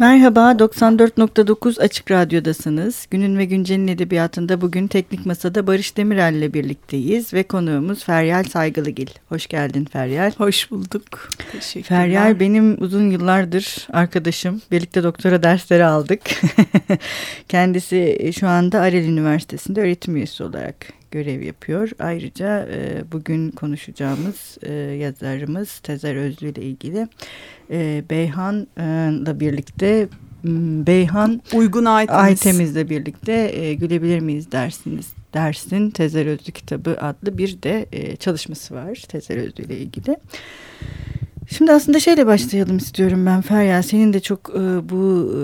Merhaba, 94.9 Açık Radyo'dasınız. Günün ve Güncel'in edebiyatında bugün Teknik Masa'da Barış Demirel ile birlikteyiz ve konuğumuz Feryal Saygılıgil. Hoş geldin Feryal. Hoş bulduk. Teşekkürler. Feryal benim uzun yıllardır arkadaşım. Birlikte doktora dersleri aldık. Kendisi şu anda Arel Üniversitesi'nde öğretim üyesi olarak görev yapıyor. Ayrıca e, bugün konuşacağımız e, yazarımız Tezer Özlü ile ilgili e, Beyhan'la birlikte Beyhan Uygun Aytemiz. Aytemiz'le birlikte e, gülebilir miyiz dersiniz dersin Tezer Özlü kitabı adlı bir de e, çalışması var Tezer Özlü ile ilgili. Şimdi aslında şeyle başlayalım istiyorum ben Feryal. Senin de çok e, bu e,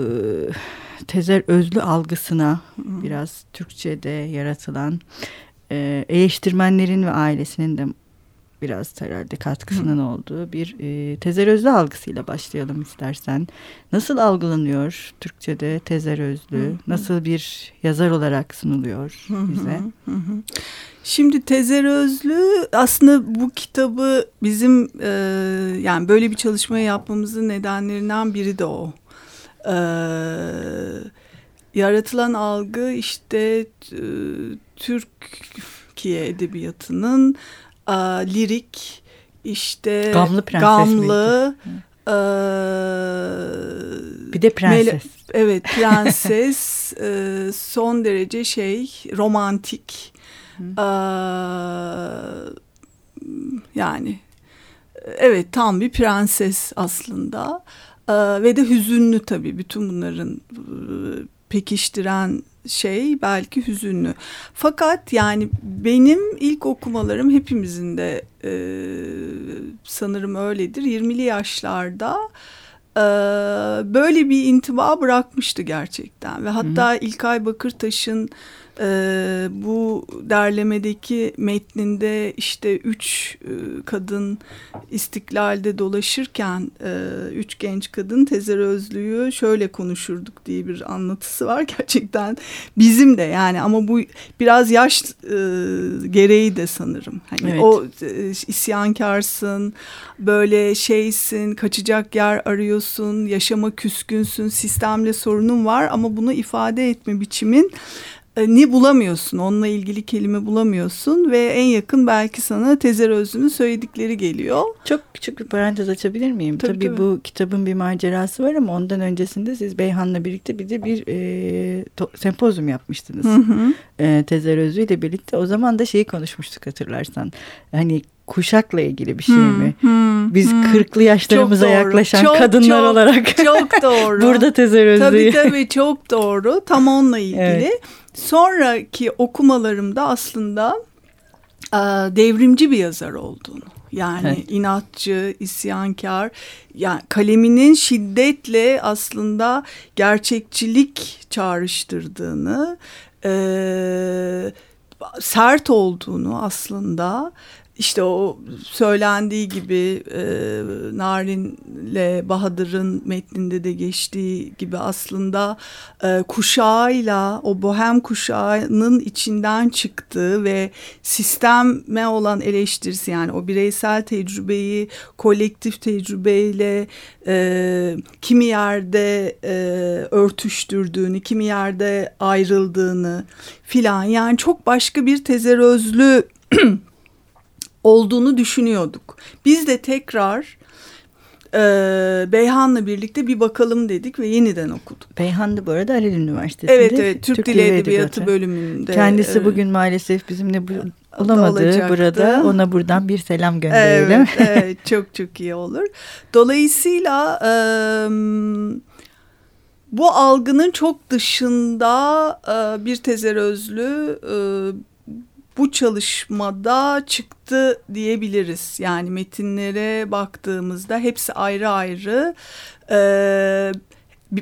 Tezer Özlü algısına biraz Türkçe'de yaratılan e, eleştirmenlerin ve ailesinin de biraz herhalde katkısının Hı. olduğu bir e, tezer özlü algısıyla başlayalım istersen. Nasıl algılanıyor Türkçe'de tezer özlü? Hı. Nasıl bir yazar olarak sunuluyor bize? Hı hı. Şimdi Tezer Özlü aslında bu kitabı bizim e, yani böyle bir çalışma yapmamızın nedenlerinden biri de o. E, yaratılan algı işte e, Türkiye edebiyatının e, lirik işte gamlı prenses gamlı e, bir de prenses. evet prenses e, son derece şey romantik. E, yani evet tam bir prenses aslında. E, ve de hüzünlü tabii bütün bunların e, pekiştiren şey belki hüzünlü. Fakat yani benim ilk okumalarım hepimizin de e, sanırım öyledir. 20'li yaşlarda e, böyle bir intiba bırakmıştı gerçekten. Ve hatta Hı. İlkay Bakırtaş'ın e, bu derlemedeki metninde işte üç e, kadın istiklalde dolaşırken e, üç genç kadın Tezer Özlü'yü şöyle konuşurduk diye bir anlatısı var gerçekten bizim de yani ama bu biraz yaş e, gereği de sanırım hani evet. o e, isyankarsın böyle şeysin kaçacak yer arıyorsun yaşama küskünsün sistemle sorunun var ama bunu ifade etme biçimin ni bulamıyorsun. Onunla ilgili kelime bulamıyorsun ve en yakın belki sana Tezer Özlü'nün söyledikleri geliyor. Çok küçük bir parantez açabilir miyim? Tabii, tabii, tabii. bu kitabın bir macerası var ama ondan öncesinde siz Beyhan'la birlikte bir de bir e, to, sempozyum yapmıştınız. Hı hı. E, Tezer Özlü ile birlikte. O zaman da şeyi konuşmuştuk hatırlarsan. Hani kuşakla ilgili bir şey hmm, mi? Hmm, Biz hmm. kırklı yaşlarımıza yaklaşan çok, kadınlar çok, olarak. Çok doğru. Burada Tezer Özlü'yü. Tabii tabii çok doğru. Tam onunla ilgili. Evet. Sonraki okumalarımda aslında e, devrimci bir yazar olduğunu. Yani evet. inatçı, isyankar, yani kaleminin şiddetle aslında gerçekçilik çağrıştırdığını, e, sert olduğunu aslında işte o söylendiği gibi e, Narin'le Bahadır'ın metninde de geçtiği gibi aslında e, kuşağıyla o bohem kuşağının içinden çıktığı ve sisteme olan eleştirisi yani o bireysel tecrübeyi kolektif tecrübeyle e, kimi yerde e, örtüştürdüğünü, kimi yerde ayrıldığını filan yani çok başka bir tezerözlü olduğunu düşünüyorduk. Biz de tekrar e, Beyhan'la birlikte bir bakalım dedik ve yeniden okuduk. Beyhan da bu arada Halil Üniversitesi'nde. Evet evet Türk, Türk Dili Edebiyatı, Edebiyatı bölümünde. Kendisi bugün maalesef bizimle bu, olamadı olacaktı. burada. Ona buradan bir selam gönderelim. Evet, evet çok çok iyi olur. Dolayısıyla e, bu algının çok dışında e, bir tezer özlü e, bu çalışmada çıktı diyebiliriz. Yani metinlere baktığımızda hepsi ayrı ayrı e,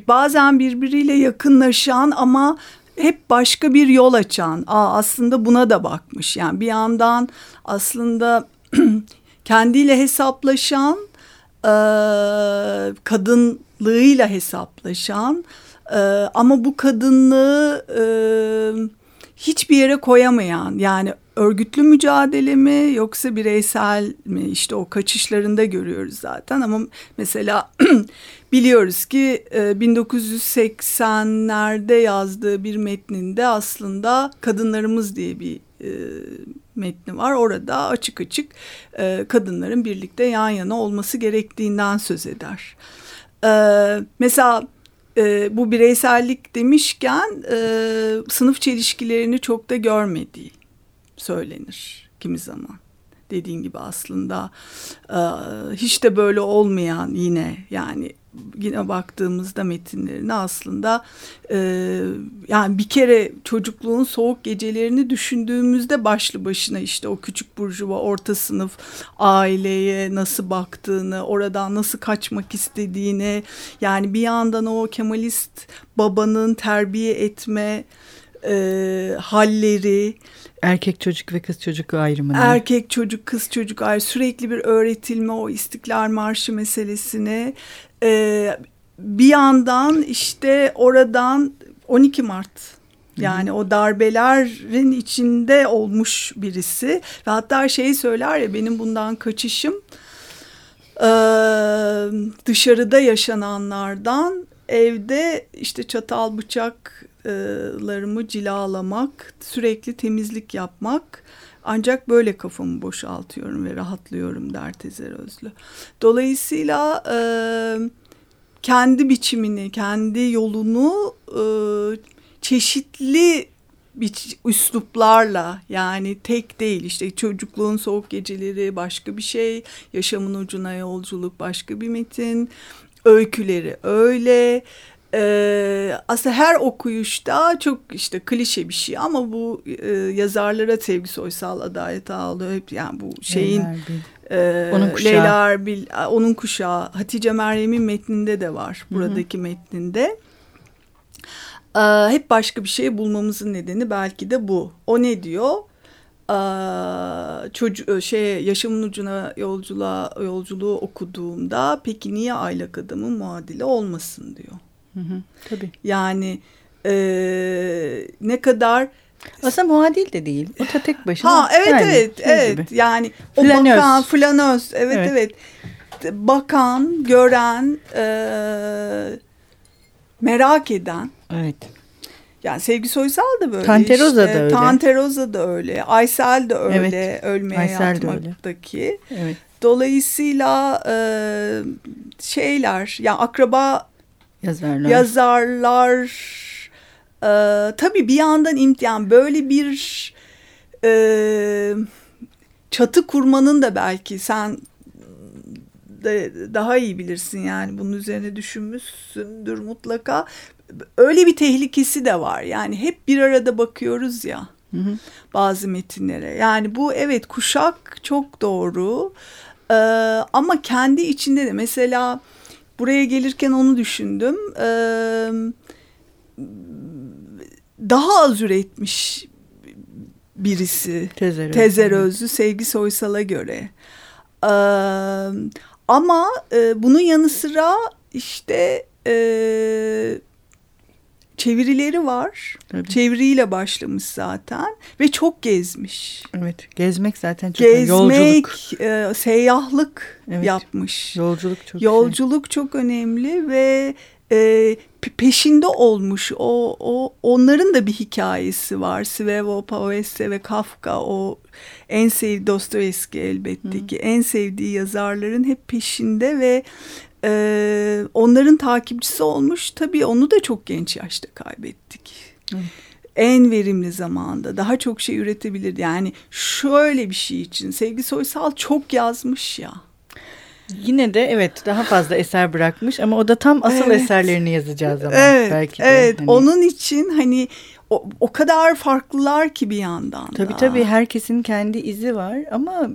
bazen birbiriyle yakınlaşan ama hep başka bir yol açan. Aa, aslında buna da bakmış. Yani bir yandan aslında kendiyle hesaplaşan, e, kadınlığıyla hesaplaşan e, ama bu kadınlığı... E, hiçbir yere koyamayan yani örgütlü mücadele mi yoksa bireysel mi işte o kaçışlarında görüyoruz zaten ama mesela biliyoruz ki 1980'lerde yazdığı bir metninde aslında kadınlarımız diye bir metni var. Orada açık açık kadınların birlikte yan yana olması gerektiğinden söz eder. Mesela bu bireysellik demişken sınıf çelişkilerini çok da görmediği söylenir kimi zaman. Dediğin gibi aslında e, hiç de böyle olmayan yine yani yine baktığımızda metinlerine aslında e, yani bir kere çocukluğun soğuk gecelerini düşündüğümüzde başlı başına işte o küçük burjuva orta sınıf aileye nasıl baktığını oradan nasıl kaçmak istediğini yani bir yandan o Kemalist babanın terbiye etme e, halleri Erkek çocuk ve kız çocuk ayrımını. Erkek çocuk, kız çocuk ayrı sürekli bir öğretilme o İstiklal Marşı meselesine. Ee, bir yandan işte oradan 12 Mart. Yani o darbelerin içinde olmuş birisi. Ve hatta şey söyler ya benim bundan kaçışım e, dışarıda yaşananlardan evde işte çatal bıçak larımı cilalamak, sürekli temizlik yapmak ancak böyle kafamı boşaltıyorum ve rahatlıyorum der Tezer Özlü. Dolayısıyla e, kendi biçimini, kendi yolunu e, çeşitli üsluplarla yani tek değil işte çocukluğun soğuk geceleri başka bir şey, yaşamın ucuna yolculuk başka bir metin, öyküleri öyle ee, aslında her okuyuşta çok işte klişe bir şey ama bu e, yazarlara Sevgi Soysal, Adalet Ağlı hep yani bu şeyin e, onun kuşağı. Leyla Erbil, onun kuşağı Hatice Meryem'in metninde de var buradaki Hı -hı. metninde. Ee, hep başka bir şey bulmamızın nedeni belki de bu. O ne diyor? Ee, çocuğu şey yaşamın ucuna yolculuğa yolculuğu okuduğumda peki niye aylak adamın muadili olmasın diyor. Hı hı, tabii. Yani e, ne kadar aslında muadil de değil. O da tek başına. Ha evet yani, evet şey evet. Gibi. Yani o flanöz. bakan flanöz evet evet. evet. Bakan, gören, e, merak eden. Evet. Yani Sevgi Soysal da böyle. Tanteroza işte. da öyle. Tanteroza da öyle. Aysel de öyle. Evet. Ölmeye Aysel yatmaktaki. Evet. Dolayısıyla e, şeyler yani akraba yazarlar. Yazarlar. E, tabii bir yandan imtihan böyle bir e, çatı kurmanın da belki sen de daha iyi bilirsin yani bunun üzerine düşünmüşsündür mutlaka. Öyle bir tehlikesi de var. Yani hep bir arada bakıyoruz ya. Hı hı. Bazı metinlere. Yani bu evet kuşak çok doğru. Ee, ama kendi içinde de mesela buraya gelirken onu düşündüm. Ee, daha az üretmiş birisi. Tezer, Tezer Özlü Sevgi Soysal'a göre. Ee, ama e, bunun yanı sıra işte e, çevirileri var. Tabii. Çeviriyle başlamış zaten ve çok gezmiş. Evet, gezmek zaten çok gezmek, yolculuk, e, seyyahlık evet. yapmış. Yolculuk çok Yolculuk şey. çok önemli ve e, peşinde olmuş. O, o onların da bir hikayesi var. Svevo, Pavese ve Kafka o en sevdiği Dostoyevski elbette Hı. ki en sevdiği yazarların hep peşinde ve e, onların takipçisi olmuş. Tabii onu da çok genç yaşta kaybettik. Hı. En verimli zamanda daha çok şey üretebilirdi. Yani şöyle bir şey için Sevgi Soysal çok yazmış ya. Yine de evet daha fazla eser bırakmış ama o da tam asıl evet. eserlerini yazacağı zaman evet, belki de. Evet hani... onun için hani o, o kadar farklılar ki bir yandan Tabii da. tabii herkesin kendi izi var ama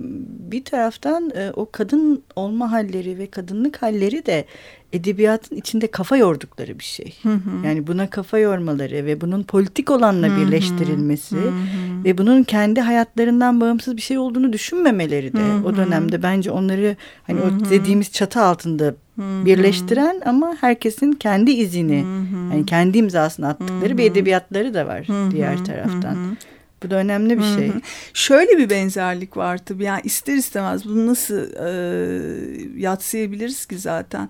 bir taraftan e, o kadın olma halleri ve kadınlık halleri de edebiyatın içinde kafa yordukları bir şey. Hı hı. Yani buna kafa yormaları ve bunun politik olanla hı hı. birleştirilmesi hı hı. ve bunun kendi hayatlarından bağımsız bir şey olduğunu düşünmemeleri de hı hı. o dönemde bence onları hani hı hı. o dediğimiz çatı altında hı hı. birleştiren ama herkesin kendi izini hı hı. yani kendi imzasını attıkları hı hı. bir edebiyatları da var hı hı. diğer taraftan. Hı hı. Bu da önemli bir şey. Hı hı. Şöyle bir benzerlik var tabii. Yani ister istemez bunu nasıl e, yatsıyabiliriz ki zaten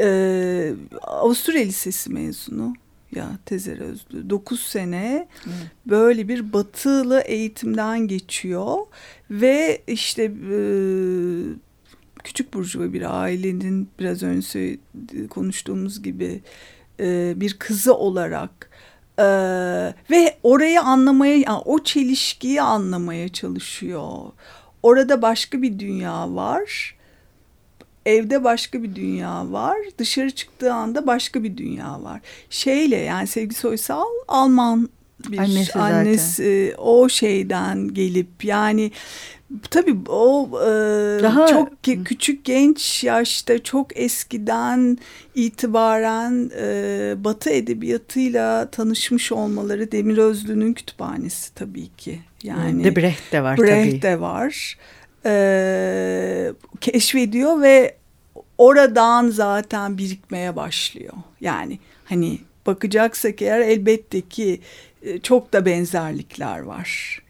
Ee, Avusturya Lisesi mezunu ya Tezer Özlü. 9 sene evet. böyle bir batılı eğitimden geçiyor ve işte e, küçük burjuva bir ailenin biraz önce konuştuğumuz gibi e, bir kızı olarak e, ve orayı anlamaya yani o çelişkiyi anlamaya çalışıyor. Orada başka bir dünya var evde başka bir dünya var. Dışarı çıktığı anda başka bir dünya var. Şeyle yani Sevgi Soysal Alman bir annesi, annesi o şeyden gelip yani tabii o e, Daha... çok küçük genç yaşta çok eskiden itibaren e, Batı edebiyatıyla tanışmış olmaları Demir Özlü'nün kütüphanesi tabii ki. Yani de Brecht de var Brecht tabii. de var e, keşfediyor ve oradan zaten birikmeye başlıyor. Yani hani bakacaksak eğer elbette ki e, çok da benzerlikler var.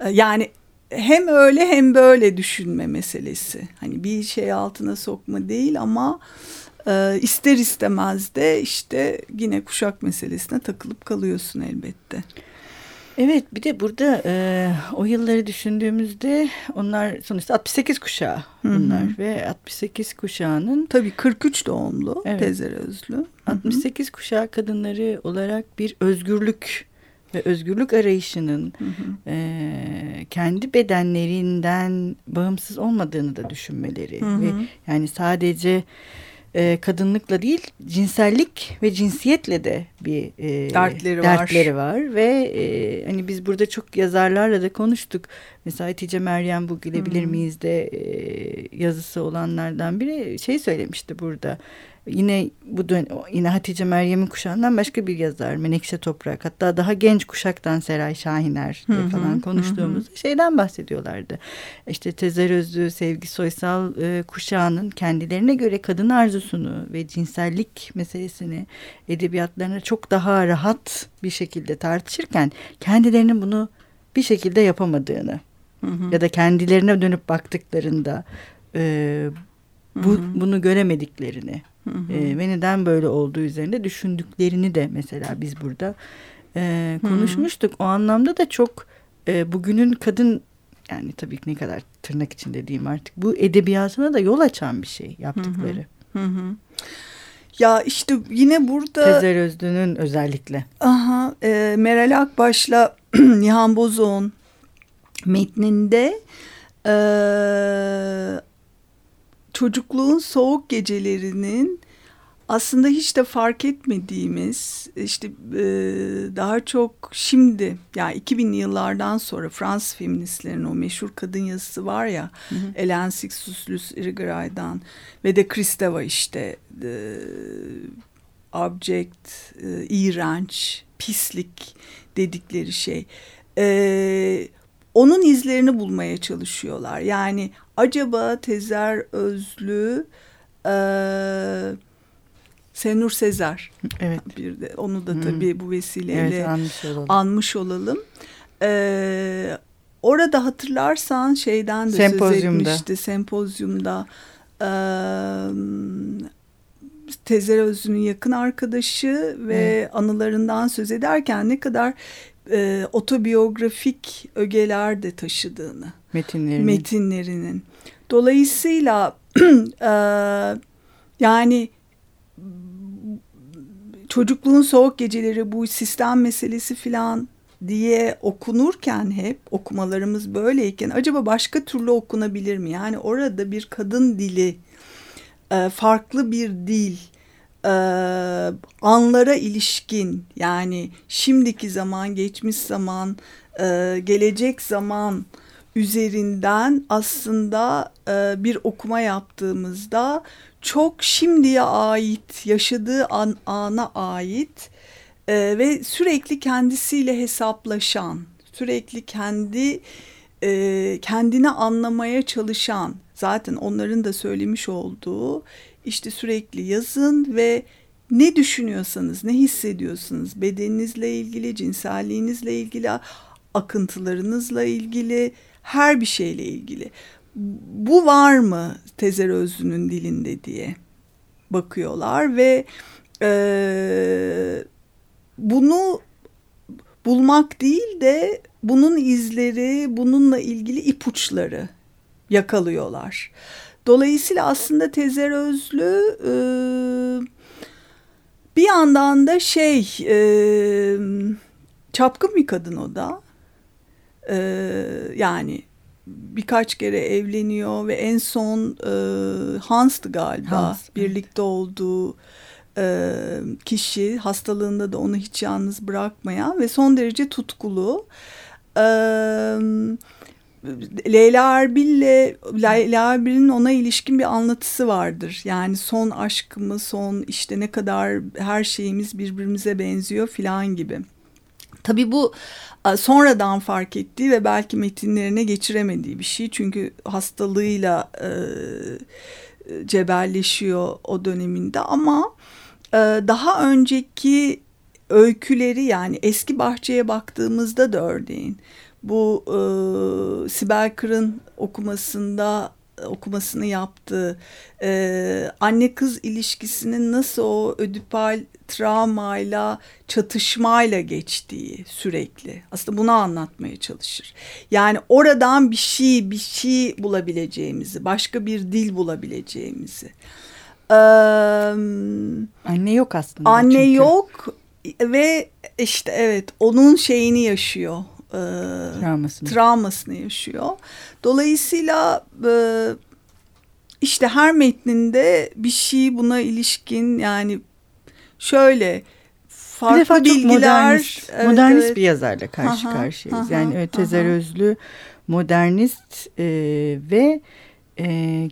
E, yani hem öyle hem böyle düşünme meselesi. Hani bir şey altına sokma değil ama e, ister istemez de işte yine kuşak meselesine takılıp kalıyorsun elbette. Evet bir de burada e, o yılları düşündüğümüzde onlar sonuçta 68 kuşağı bunlar Hı-hı. ve 68 kuşağının tabii 43 doğumlu evet, Tezer Özlü. 68 Hı-hı. kuşağı kadınları olarak bir özgürlük ve özgürlük arayışının e, kendi bedenlerinden bağımsız olmadığını da düşünmeleri Hı-hı. ve yani sadece e, kadınlıkla değil cinsellik ve cinsiyetle de bir e, dertleri, dertleri var. var ve e, hani biz burada çok yazarlarla da konuştuk. Mesela Hatice Meryem bu gülebilir miyiz de e, yazısı olanlardan biri şey söylemişti burada yine bu dön yine Hatice Meryem'in kuşağından başka bir yazar Menekşe Toprak hatta daha genç kuşaktan Seray Şahiner hı, falan konuştuğumuz şeyden bahsediyorlardı. İşte Tezer Özlü, Sevgi Soysal e, kuşağının kendilerine göre kadın arzusunu ve cinsellik meselesini edebiyatlarına çok daha rahat bir şekilde tartışırken kendilerinin bunu bir şekilde yapamadığını hı hı. ya da kendilerine dönüp baktıklarında e, bu, hı hı. bunu göremediklerini Hı hı. E, ve neden böyle olduğu üzerinde düşündüklerini de mesela biz burada e, konuşmuştuk. Hı hı. O anlamda da çok e, bugünün kadın yani tabii ki ne kadar tırnak içinde diyeyim artık bu edebiyatına da yol açan bir şey yaptıkları. Hı hı. Hı hı. Ya işte yine burada Tezer Özlü'nün özellikle. Aha, e, Meral Akbaş'la Nihan Bozok'un metninde e, çocukluğun soğuk gecelerinin aslında hiç de fark etmediğimiz işte e, daha çok şimdi yani 2000'li yıllardan sonra Fransız feministlerin o meşhur kadın yazısı var ya hı hı. Ellen Sixtuslus Irigaray'dan ve de Kristeva işte e, object, e, iğrenç, pislik dedikleri şey. E, onun izlerini bulmaya çalışıyorlar. Yani acaba Tezer Özlü e, Senur Sezer evet. bir de onu da tabii hmm. bu vesileyle evet, anmış olalım. Anmış olalım. Ee, orada hatırlarsan şeyden de sempozyumda. söz etmişti sempozyumda. Ee, Tezer Özlü'nün yakın arkadaşı ve hmm. anılarından söz ederken ne kadar e, otobiyografik ögeler de taşıdığını. Metinlerinin. Metinlerinin. Dolayısıyla e, yani çocukluğun soğuk geceleri bu sistem meselesi filan diye okunurken hep okumalarımız böyleyken acaba başka türlü okunabilir mi? Yani orada bir kadın dili, e, farklı bir dil, e, anlara ilişkin yani şimdiki zaman, geçmiş zaman, e, gelecek zaman üzerinden aslında e, bir okuma yaptığımızda çok şimdiye ait, yaşadığı an, ana ait e, ve sürekli kendisiyle hesaplaşan, sürekli kendi e, kendini anlamaya çalışan, zaten onların da söylemiş olduğu işte sürekli yazın ve ne düşünüyorsanız, ne hissediyorsunuz bedeninizle ilgili, cinselliğinizle ilgili, akıntılarınızla ilgili, her bir şeyle ilgili. Bu var mı Tezer Özlü'nün dilinde diye bakıyorlar ve e, bunu bulmak değil de bunun izleri, bununla ilgili ipuçları yakalıyorlar. Dolayısıyla aslında Tezer Özlü e, bir yandan da şey e, çapkın bir kadın o da. E, yani birkaç kere evleniyor ve en son e, Hans'tı galiba Hans, birlikte evet. olduğu e, kişi hastalığında da onu hiç yalnız bırakmayan ve son derece tutkulu. E, Leyla Erbil'le Leyla Erbil'in ona ilişkin bir anlatısı vardır. Yani son aşkımı, son işte ne kadar her şeyimiz birbirimize benziyor filan gibi. Tabii bu sonradan fark ettiği ve belki metinlerine geçiremediği bir şey. Çünkü hastalığıyla e, cebelleşiyor o döneminde ama e, daha önceki öyküleri yani eski bahçeye baktığımızda da örneğin bu e, Sibel Kır'ın okumasında okumasını yaptığı e, anne kız ilişkisinin nasıl o ödipal travmayla çatışmayla geçtiği sürekli aslında bunu anlatmaya çalışır. Yani oradan bir şey bir şey bulabileceğimizi başka bir dil bulabileceğimizi. Ee, anne yok aslında. Anne çünkü. yok ve işte evet onun şeyini yaşıyor e, travmasını. travmasını yaşıyor. Dolayısıyla e, işte her metninde bir şey buna ilişkin yani şöyle farklı bir bilgiler. Modernist, evet, modernist evet. bir yazarla karşı aha, karşıyayız. Aha, yani evet, Tezer Özlü modernist e, ve e,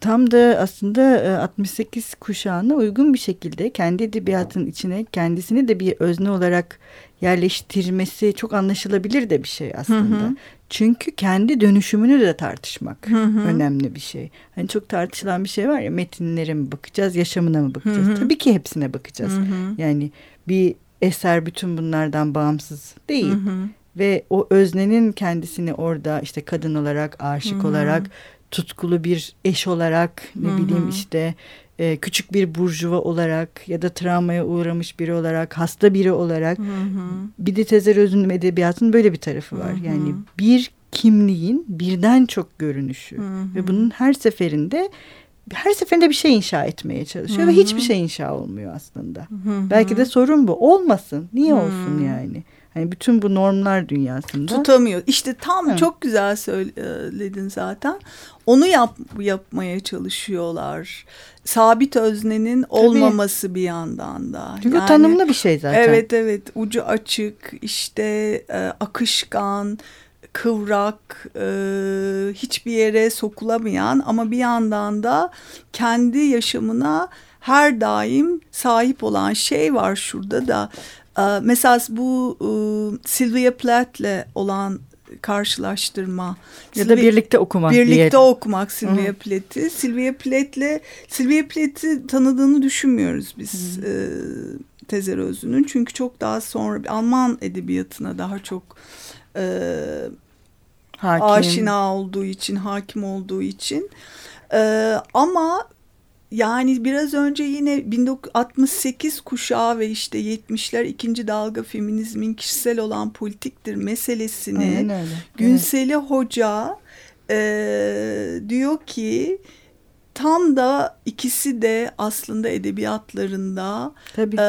tam da aslında 68 e, kuşağına uygun bir şekilde kendi edebiyatın içine kendisini de bir özne olarak yerleştirmesi çok anlaşılabilir de bir şey aslında. Hı hı. Çünkü kendi dönüşümünü de tartışmak hı hı. önemli bir şey. Hani çok tartışılan bir şey var ya metinlere mi bakacağız, yaşamına mı bakacağız? Hı hı. Tabii ki hepsine bakacağız. Hı hı. Yani bir eser bütün bunlardan bağımsız değil. Hı hı. Ve o öznenin kendisini orada işte kadın olarak, aşık hı hı. olarak, tutkulu bir eş olarak ne hı hı. bileyim işte e, küçük bir burjuva olarak ya da travmaya uğramış biri olarak, hasta biri olarak. Hı hı. Bir de Tezer Öz'ün edebiyatının böyle bir tarafı var. Hı hı. Yani bir kimliğin birden çok görünüşü hı hı. ve bunun her seferinde her seferinde bir şey inşa etmeye çalışıyor Hı-hı. ve hiçbir şey inşa olmuyor aslında. Hı-hı. Belki de sorun bu. Olmasın. Niye Hı-hı. olsun yani? Hani bütün bu normlar dünyasında tutamıyor. İşte tam evet. çok güzel söyledin zaten. Onu yap yapmaya çalışıyorlar. Sabit öznenin Tabii. olmaması bir yandan da. Çünkü yani, tanımlı bir şey zaten. Evet evet ucu açık işte e, akışkan kıvrak, e, hiçbir yere sokulamayan ama bir yandan da kendi yaşamına her daim sahip olan şey var şurada da. E, mesela bu e, Sylvia Plath'le olan karşılaştırma ya Silvia, da birlikte okumak birlikte diyelim. okumak Sylvia Plath'i. Sylvia Plath'le Sylvia Plath'i tanıdığını düşünmüyoruz biz e, Tezer Özlü'nün çünkü çok daha sonra Alman edebiyatına daha çok e, hakim. aşina olduğu için hakim olduğu için. E, ama yani biraz önce yine 1968 kuşağı ve işte 70'ler ikinci dalga feminizmin kişisel olan politiktir meselesini Günseli evet. Hoca e, diyor ki tam da ikisi de aslında edebiyatlarında Tabii. E,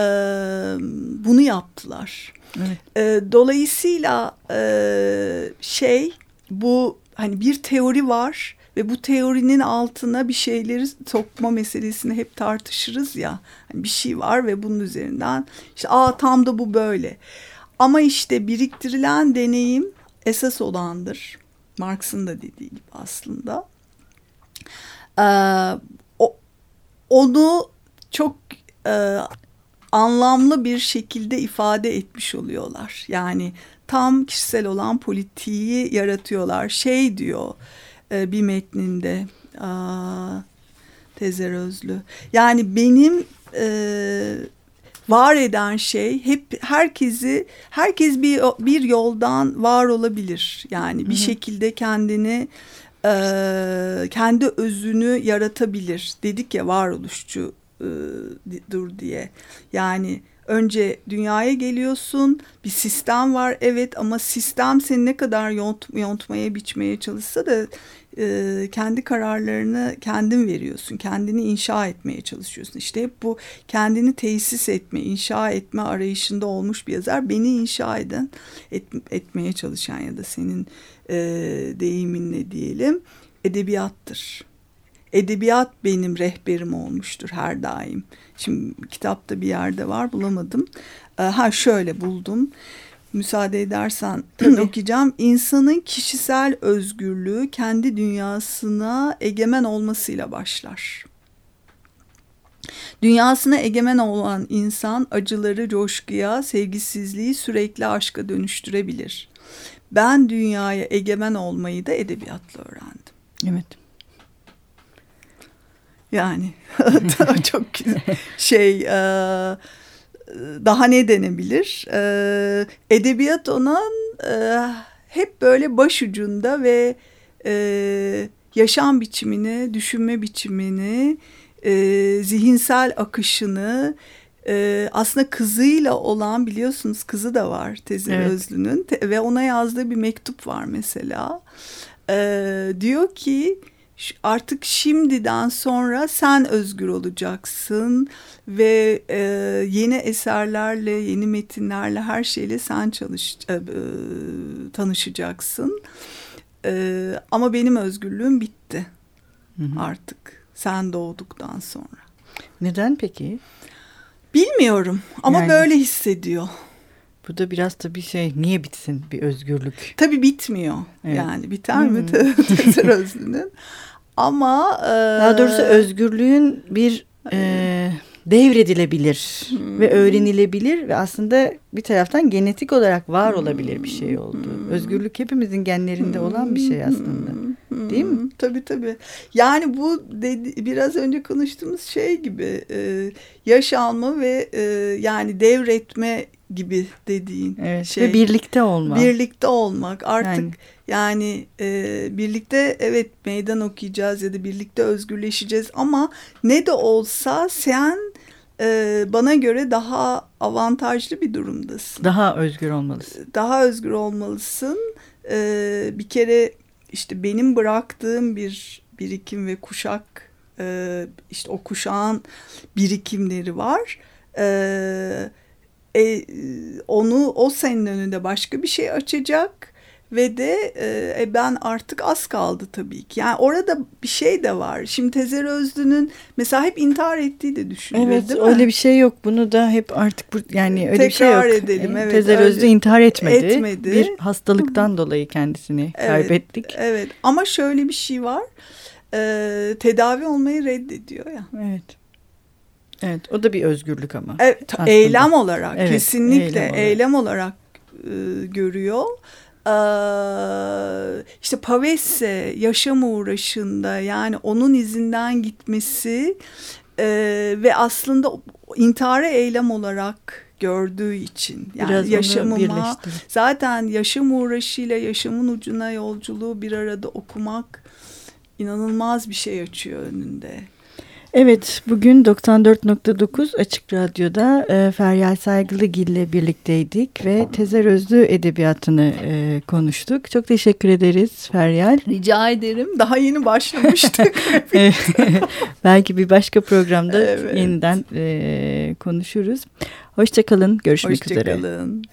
bunu yaptılar. Evet. E, dolayısıyla e, şey bu hani bir teori var ve bu teorinin altına bir şeyleri sokma meselesini hep tartışırız ya. Hani bir şey var ve bunun üzerinden işte aa tam da bu böyle. Ama işte biriktirilen deneyim esas olandır. Marx'ın da dediği gibi aslında. Ee, o, onu çok e, anlamlı bir şekilde ifade etmiş oluyorlar. Yani tam kişisel olan politiği yaratıyorlar. Şey diyor e, bir metninde aa, Tezer Özlü. Yani benim e, var eden şey hep herkesi herkes bir bir yoldan var olabilir. Yani bir Hı -hı. şekilde kendini e, kendi özünü yaratabilir. Dedik ya varoluşçu e, dur diye. Yani önce dünyaya geliyorsun bir sistem var evet ama sistem seni ne kadar yont, yontmaya biçmeye çalışsa da e, kendi kararlarını kendin veriyorsun kendini inşa etmeye çalışıyorsun işte hep bu kendini tesis etme inşa etme arayışında olmuş bir yazar beni inşa eden et, etmeye çalışan ya da senin e, deyiminle diyelim edebiyattır edebiyat benim rehberim olmuştur her daim. Şimdi kitapta bir yerde var bulamadım. Ee, ha şöyle buldum. Müsaade edersen okuyacağım. İnsanın kişisel özgürlüğü kendi dünyasına egemen olmasıyla başlar. Dünyasına egemen olan insan acıları coşkuya, sevgisizliği sürekli aşka dönüştürebilir. Ben dünyaya egemen olmayı da edebiyatla öğrendim. Evet. Yani çok şey e, daha ne denebilir? E, edebiyat onun e, hep böyle başucunda ve yaşam biçimini, düşünme biçimini, zihinsel akışını aslında kızıyla olan biliyorsunuz kızı da var Tezir evet. Özlü'nün ve ona yazdığı bir mektup var mesela. diyor ki artık şimdiden sonra sen özgür olacaksın ve e, yeni eserlerle, yeni metinlerle, her şeyle sen çalış e, tanışacaksın. E, ama benim özgürlüğüm bitti hı hı. artık sen doğduktan sonra. Neden peki? Bilmiyorum ama yani, böyle hissediyor. Bu da biraz tabii şey niye bitsin bir özgürlük? Tabii bitmiyor. Evet. Yani biter mi Tezer Özlü'nün? Ama e, daha doğrusu özgürlüğün bir e, devredilebilir hmm. ve öğrenilebilir ve aslında bir taraftan genetik olarak var olabilir bir şey oldu. Hmm. Özgürlük hepimizin genlerinde olan bir şey aslında. Değil mi? Tabii tabii. Yani bu dedi, biraz önce konuştuğumuz şey gibi e, yaş alma ve e, yani devretme gibi dediğin evet, şey. Ve birlikte olmak. Birlikte olmak artık yani, yani e, birlikte evet meydan okuyacağız ya da birlikte özgürleşeceğiz ama ne de olsa sen e, bana göre daha avantajlı bir durumdasın. Daha özgür olmalısın. Daha özgür olmalısın. E, bir kere işte benim bıraktığım bir birikim ve kuşak e, işte o kuşağın birikimleri var. E, e, onu o senin önünde başka bir şey açacak ve de e, e, ben artık az kaldı tabii ki. Yani orada bir şey de var. Şimdi Tezer Özlü'nün mesela hep intihar ettiği de düşünülür evet, değil mi? öyle bir şey yok. Bunu da hep artık yani öyle Tekrar bir şey yok. edelim. Evet, Tezer Özlü intihar etmedi. etmedi. Bir hastalıktan dolayı kendisini evet, kaybettik. Evet ama şöyle bir şey var. E, tedavi olmayı reddediyor ya. Evet. Evet o da bir özgürlük ama. Evet, eylem olarak evet, kesinlikle eylem olarak, eylem olarak e, görüyor. İşte Pavese yaşam uğraşında yani onun izinden gitmesi ve aslında intihara eylem olarak gördüğü için yani Biraz yaşamıma zaten yaşam uğraşıyla yaşamın ucuna yolculuğu bir arada okumak inanılmaz bir şey açıyor önünde. Evet, bugün 94.9 Açık Radyo'da e, Feryal Saygılıgil ile birlikteydik ve Tezer Özlü edebiyatını e, konuştuk. Çok teşekkür ederiz Feryal. Rica ederim. Daha yeni başlamıştık. Belki bir başka programda evet. yeniden e, konuşuruz. Hoşçakalın, görüşmek Hoşça üzere. Hoşçakalın.